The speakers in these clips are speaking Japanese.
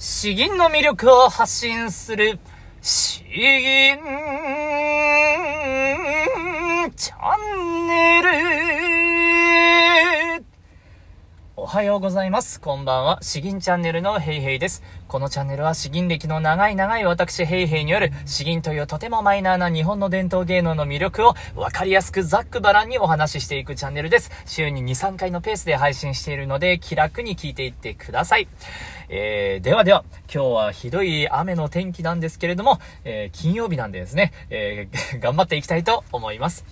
詩吟の魅力を発信する、詩吟チャンネル。おはようございます。こんばんは。詩吟チャンネルのヘイヘイです。このチャンネルは詩吟歴の長い長い私ヘイヘイによる詩吟というとてもマイナーな日本の伝統芸能の魅力をわかりやすくざっくばらんにお話ししていくチャンネルです。週に2、3回のペースで配信しているので気楽に聞いていってください。えー、ではでは、今日はひどい雨の天気なんですけれども、えー、金曜日なんでですね、えー、頑張っていきたいと思います。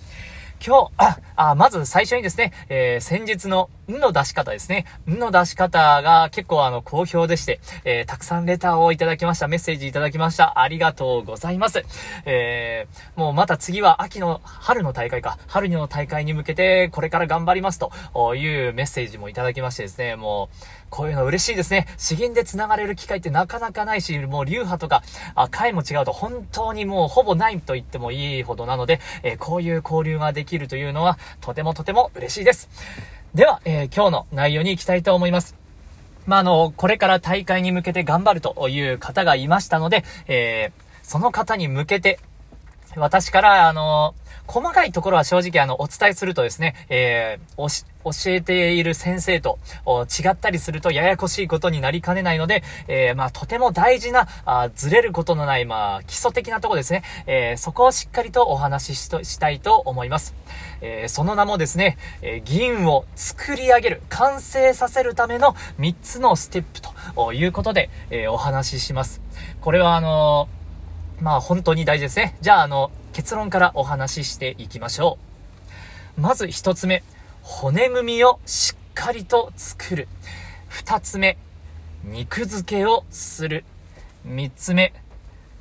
今日、あ、あ、まず最初にですね、えー、先日の、んの出し方ですね。んの出し方が結構あの、好評でして、えー、たくさんレターをいただきました。メッセージいただきました。ありがとうございます。えー、もうまた次は秋の、春の大会か。春の大会に向けて、これから頑張りますというメッセージもいただきましてですね、もう、こういうの嬉しいですね。資源で繋がれる機会ってなかなかないし、もう流派とか、あ、回も違うと本当にもうほぼないと言ってもいいほどなので、えー、こういう交流ができるというのは、とてもとても嬉しいです。では、えー、今日の内容に行きたいと思います。まあ、あの、これから大会に向けて頑張るという方がいましたので、えー、その方に向けて、私から、あの、細かいところは正直あの、お伝えするとですね、えー、教えている先生と違ったりするとややこしいことになりかねないので、えー、まあ、とても大事な、あずれることのない、まあ、基礎的なとこですね、えー、そこをしっかりとお話ししたいと思います。えー、その名もですね、え銀を作り上げる、完成させるための3つのステップということで、えお話しします。これはあのまあ本当に大事ですね。じゃああの、結論からお話ししていきましょう。まず一つ目、骨組みをしっかりと作る。二つ目、肉付けをする。三つ目、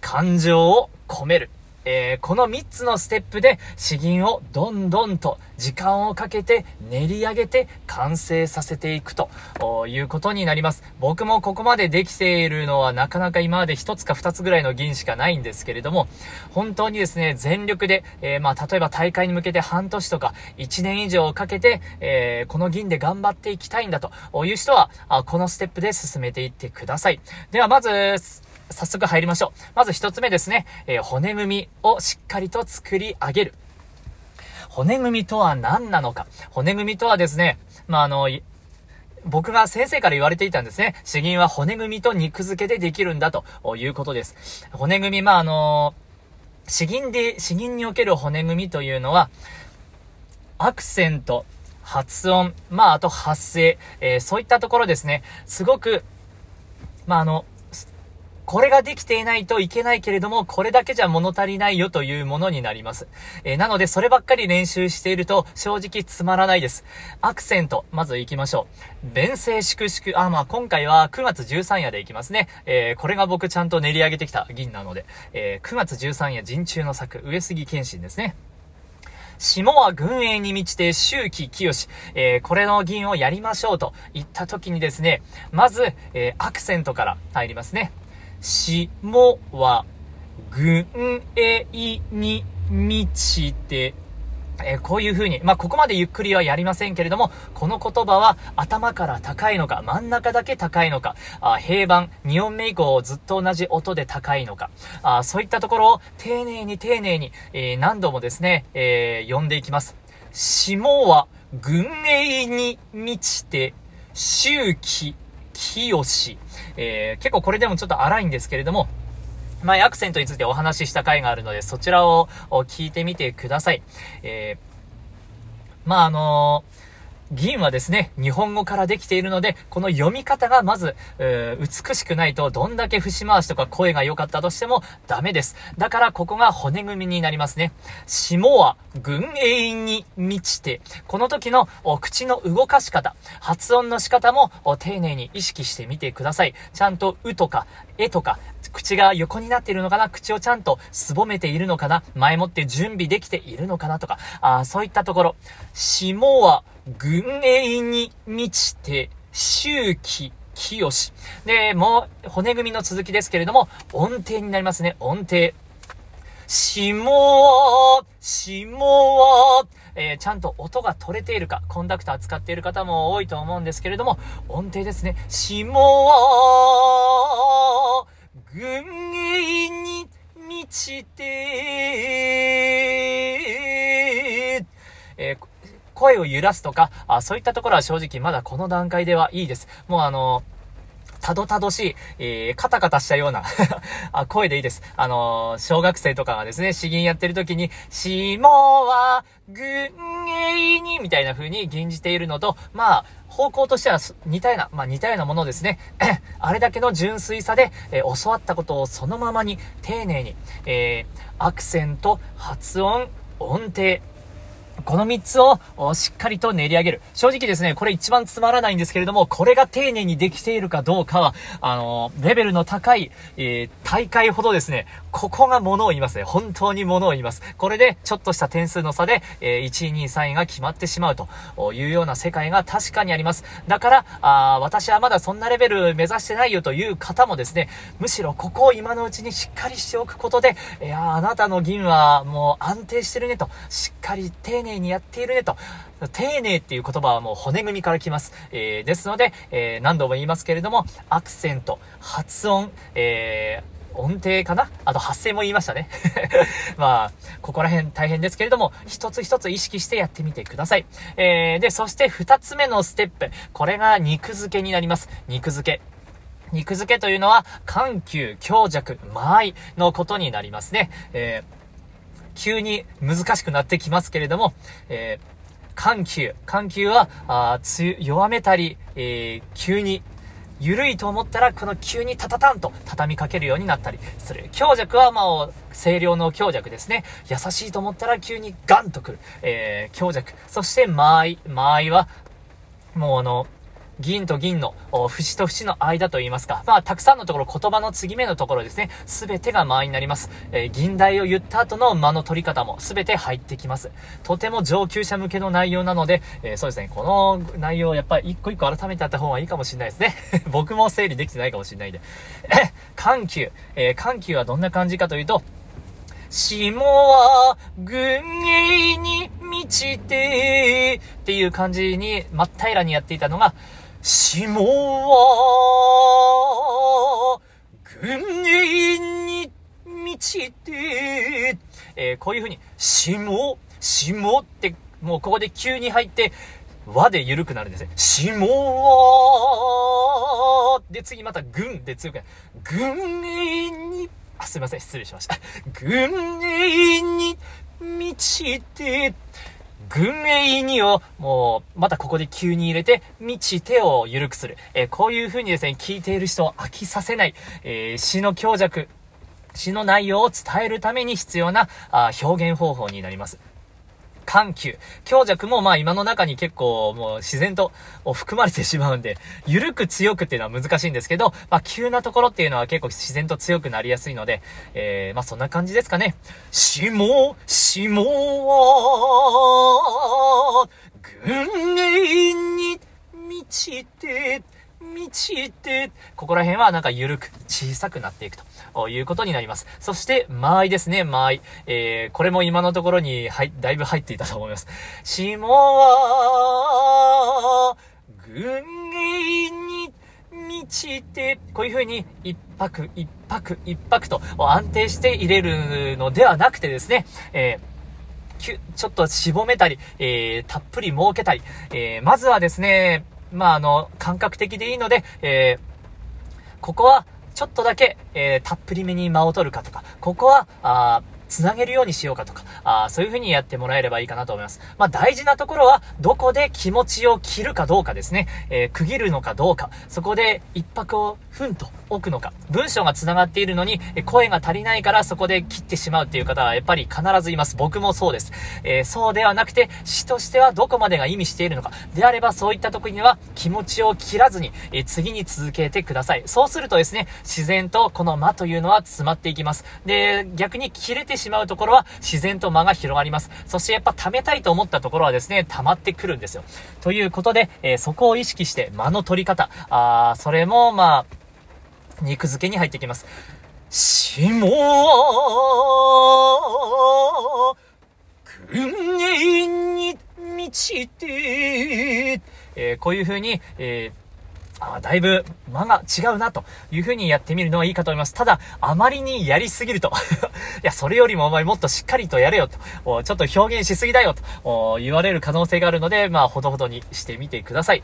感情を込める。えー、この3つのステップで詩吟をどんどんと時間をかけて練り上げて完成させていくということになります。僕もここまでできているのはなかなか今まで1つか2つぐらいの銀しかないんですけれども、本当にですね、全力で、えー、まあ、例えば大会に向けて半年とか1年以上かけて、えー、この銀で頑張っていきたいんだという人は、このステップで進めていってください。ではまず、早速入りましょう。まず一つ目ですね、えー、骨組みをしっかりと作り上げる。骨組みとは何なのか。骨組みとはですね、まあ、あの、僕が先生から言われていたんですね。詩吟は骨組みと肉付けでできるんだということです。骨組み、まあ、あの、詩吟で、詩吟における骨組みというのは、アクセント、発音、まあ、あと発声、えー、そういったところですね。すごく、まあ、あの、これができていないといけないけれども、これだけじゃ物足りないよというものになります。えー、なので、そればっかり練習していると、正直つまらないです。アクセント、まず行きましょう。弁声粛々、あ、まあ今回は9月13夜で行きますね。えー、これが僕ちゃんと練り上げてきた銀なので、えー、9月13夜陣中の作、上杉謙信ですね。下は軍営に満ちて周期清し、えー、これの銀をやりましょうと言った時にですね、まず、えー、アクセントから入りますね。下は、軍営に満ちて、えー、こういう風に、まあ、ここまでゆっくりはやりませんけれども、この言葉は頭から高いのか、真ん中だけ高いのか、あ平板、2音目以降ずっと同じ音で高いのか、あそういったところを丁寧に丁寧に、えー、何度もですね、えー、読んでいきます。下は、軍営に満ちて、周期、清し、えー、結構これでもちょっと荒いんですけれども、前アクセントについてお話しした回があるので、そちらを聞いてみてください。えー、まあ、あのー銀はですね、日本語からできているので、この読み方がまず、美しくないと、どんだけ節回しとか声が良かったとしてもダメです。だからここが骨組みになりますね。下は、軍営に満ちて、この時のお口の動かし方、発音の仕方も丁寧に意識してみてください。ちゃんと、うとか、えとか、口が横になっているのかな口をちゃんとすぼめているのかな前もって準備できているのかなとか、あそういったところ。下は、軍営に満ちて、周期、清し。で、もう、骨組みの続きですけれども、音程になりますね。音程。下は、下は、えー、ちゃんと音が取れているか、コンダクター使っている方も多いと思うんですけれども、音程ですね。下は、ぐんげいに満ちて、えー、声を揺らすとか、あそういったところは正直まだこの段階ではいいです。もうあのたどたどしい、えー、カタカタしたような あ、声でいいです。あのー、小学生とかがですね、詩吟やってる時に、しもは、ぐんげいに、みたいな風に吟じているのと、まあ、方向としては似たような、まあ似たようなものですね。あれだけの純粋さで、えー、教わったことをそのままに、丁寧に、えー、アクセント、発音、音程、この3つをしっかりと練り上げる。正直ですね、これ一番つまらないんですけれども、これが丁寧にできているかどうかは、あのレベルの高い、えー、大会ほどですね、ここが物を言いますね。本当に物を言います。これで、ちょっとした点数の差で、え、1位、2位、3位が決まってしまうというような世界が確かにあります。だから、あ私はまだそんなレベル目指してないよという方もですね、むしろここを今のうちにしっかりしておくことで、いやあなたの銀はもう安定してるねと、しっかり丁寧にやっているねと。丁寧っていう言葉はもう骨組みから来ます。えー、ですので、えー、何度も言いますけれども、アクセント、発音、えー、音程かな？あと発声も言いましたね。まあ、ここら辺大変ですけれども、一つ一つ意識してやってみてください。えー、で、そして二つ目のステップ。これが肉付けになります。肉付け。肉付けというのは、緩急、強弱、間合いのことになりますね。えー急に難しくなってきますけれども、えー、緩急。緩急は、あ弱めたり、えー、急に、緩いと思ったら、この急にタタタンと畳みかけるようになったりする。強弱は、まあ、声量の強弱ですね。優しいと思ったら急にガンとくる。えー、強弱。そして、間合い。間合いは、もうあの、銀と銀の、節と節の間と言いますか。まあ、たくさんのところ、言葉の継ぎ目のところですね。すべてが間になります。えー、銀台を言った後の間の取り方もすべて入ってきます。とても上級者向けの内容なので、えー、そうですね、この内容をやっぱり一個一個改めてやった方がいいかもしれないですね。僕も整理できてないかもしれないんで。え、緩急。えー、緩急はどんな感じかというと、霜は群芸に満ちてっていう感じに真っ平らにやっていたのが、霜は、軍営に満ちて、えー、こういう風に、霜、霜って、もうここで急に入って、和で緩くなるんですね。霜は、で、次また軍で強くなる。軍営に、あ、すいません、失礼しました。軍営に満ちて、軍営にを、もう、またここで急に入れて、道手を緩くする。えー、こういう風にですね、聞いている人を飽きさせない、えー、詩の強弱、詩の内容を伝えるために必要なあ表現方法になります。緩急。強弱もまあ今の中に結構もう自然と含まれてしまうんで、緩く強くっていうのは難しいんですけど、まあ急なところっていうのは結構自然と強くなりやすいので、えー、まあそんな感じですかね。しも、しもは、軍営に満ちて、満ちて、ここら辺はなんか緩く、小さくなっていくということになります。そして、間合いですね、間合い。えー、これも今のところに、はい、だいぶ入っていたと思います。下は、軍営に満ちて、こういう風に、一泊一泊一泊と安定して入れるのではなくてですね、えーちょっと絞めたり、えー、たっぷり設けたり、えー、まずはですね、まあ、あの、感覚的でいいので、えー、ここは、ちょっとだけ、えー、たっぷりめに間を取るかとか、ここは、あつなげるようにしようかとか、あそういう風にやってもらえればいいかなと思います。まあ、大事なところは、どこで気持ちを切るかどうかですね。えー、区切るのかどうか。そこで一泊をふんと置くのか。文章が繋がっているのに、声が足りないからそこで切ってしまうっていう方はやっぱり必ずいます。僕もそうです。えー、そうではなくて、詩としてはどこまでが意味しているのか。であれば、そういった時には気持ちを切らずに、えー、次に続けてください。そうするとですね、自然とこの間というのは詰まっていきます。で、逆に切れててしまうところは自然と間が広がります。そしてやっぱ溜めたいと思ったところはですね、溜まってくるんですよ。ということで、えー、そこを意識して間の取り方、あそれもまあ、肉付けに入ってきます。しも運営に満ちて、えー、こういう風に、えーあだいぶ間が違うなという風にやってみるのはいいかと思います。ただ、あまりにやりすぎると いや、それよりもお前もっとしっかりとやれよと、ちょっと表現しすぎだよと言われる可能性があるので、まあ、ほどほどにしてみてください。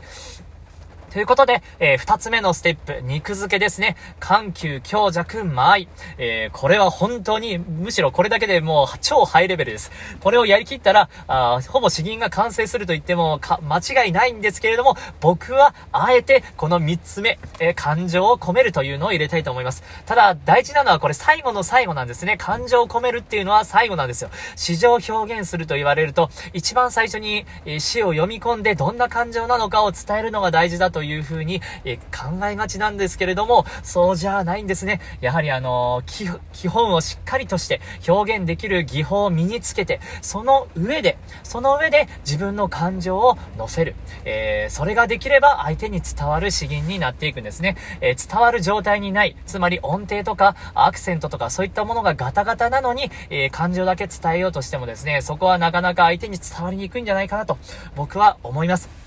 ということで、えー、二つ目のステップ、肉付けですね。緩急、強弱、間合い。えー、これは本当に、むしろこれだけでもう超ハイレベルです。これをやりきったら、あほぼ詩吟が完成すると言ってもか、間違いないんですけれども、僕は、あえて、この三つ目、えー、感情を込めるというのを入れたいと思います。ただ、大事なのはこれ最後の最後なんですね。感情を込めるっていうのは最後なんですよ。詩情表現すると言われると、一番最初に、え詩を読み込んでどんな感情なのかを伝えるのが大事だとという風に、え考えがちなんですけれども、そうじゃないんですね。やはりあの基本をしっかりとして表現できる技法を身につけて、その上で、その上で自分の感情を乗せる。えー、それができれば相手に伝わる詩吟になっていくんですね。えー、伝わる状態にない、つまり音程とかアクセントとかそういったものがガタガタなのに、えー、感情だけ伝えようとしてもですね、そこはなかなか相手に伝わりにくいんじゃないかなと僕は思います。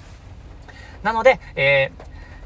なので、え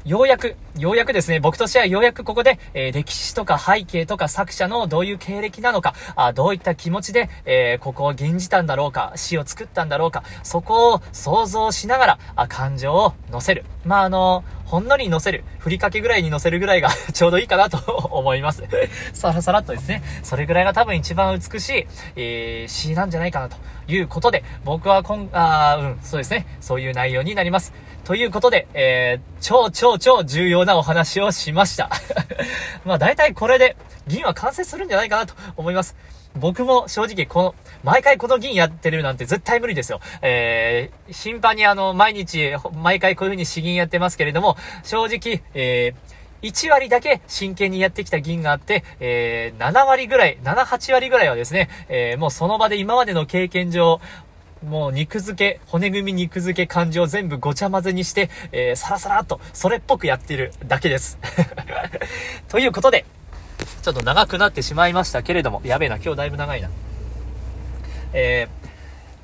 ー、ようやく、ようやくですね、僕としてはようやくここで、えー、歴史とか背景とか作者のどういう経歴なのか、あどういった気持ちで、えー、ここを吟じたんだろうか、詩を作ったんだろうか、そこを想像しながら、あ感情を乗せる。まあ、あのほんのり乗せる。ふりかけぐらいに乗せるぐらいが ちょうどいいかなと 思います。さらさらっとですね。それぐらいが多分一番美しい、えー、詩なんじゃないかなということで、僕は今、あうん、そうですね。そういう内容になります。ということで、えー、超超超重要なお話をしました。まあ大体これで銀は完成するんじゃないかなと思います。僕も正直この、毎回この銀やってるなんて絶対無理ですよ。えー、頻繁にあの、毎日、毎回こういう風に詩吟やってますけれども、正直、えー、1割だけ真剣にやってきた銀があって、えー、7割ぐらい、7、8割ぐらいはですね、えー、もうその場で今までの経験上、もう肉付け、骨組み肉付け感情全部ごちゃ混ぜにして、えー、サラサラっと、それっぽくやってるだけです。ということで、ちょっと長くなってしまいましたけれども、やべえな、今日だいぶ長いな。えー、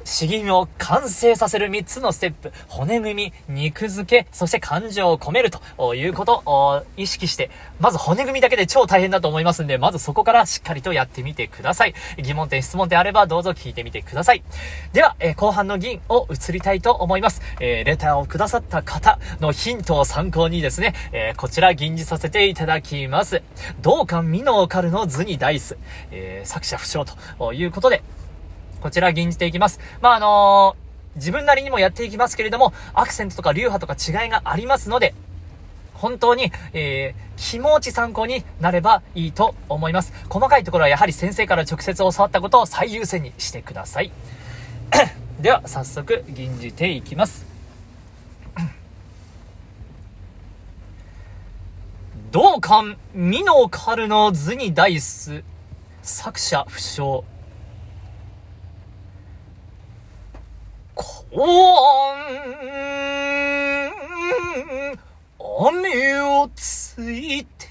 詩吟を完成させる3つのステップ、骨組み、肉付け、そして感情を込めるということを意識して、まず骨組みだけで超大変だと思いますんで、まずそこからしっかりとやってみてください。疑問点、質問点あればどうぞ聞いてみてください。では、え、後半の銀を移りたいと思います。えー、レターをくださった方のヒントを参考にですね、えー、こちら吟じさせていただきます。同感美濃カルの図にダイス、え作者不詳ということで、こちら吟じていきます。まあ、あのー、自分なりにもやっていきますけれども、アクセントとか流派とか違いがありますので、本当に、えー、気持ち参考になればいいと思います。細かいところはやはり先生から直接教わったことを最優先にしてください。では、早速、吟じていきます。同感、美のカルの図にダイス、作者不詳。おん、雨をついて、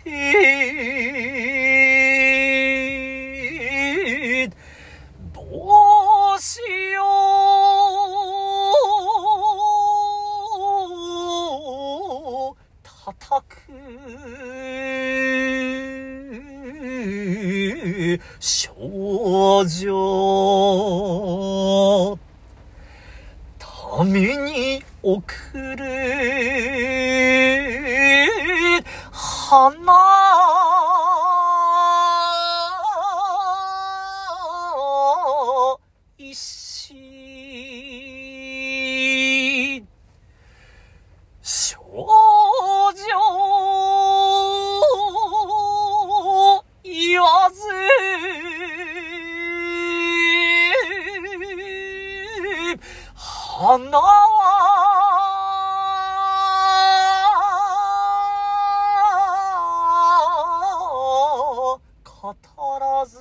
語らず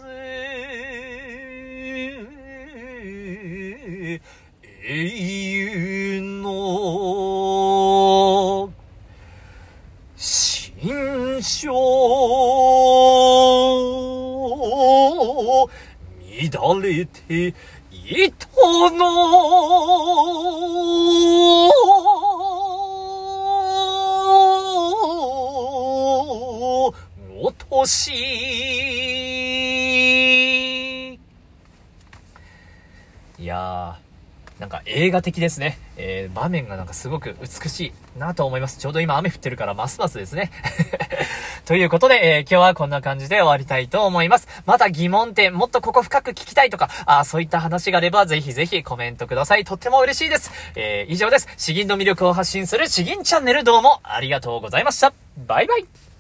英雄の心象乱れて糸落とし。いやー、なんか映画的ですね。えー、場面がなんかすごく美しいなと思います。ちょうど今雨降ってるからますますですね。ということで、えー、今日はこんな感じで終わりたいと思います。また疑問点、もっとここ深く聞きたいとか、あそういった話があれば、ぜひぜひコメントください。とっても嬉しいです。えー、以上です。詩吟の魅力を発信する詩吟チャンネルどうもありがとうございました。バイバイ。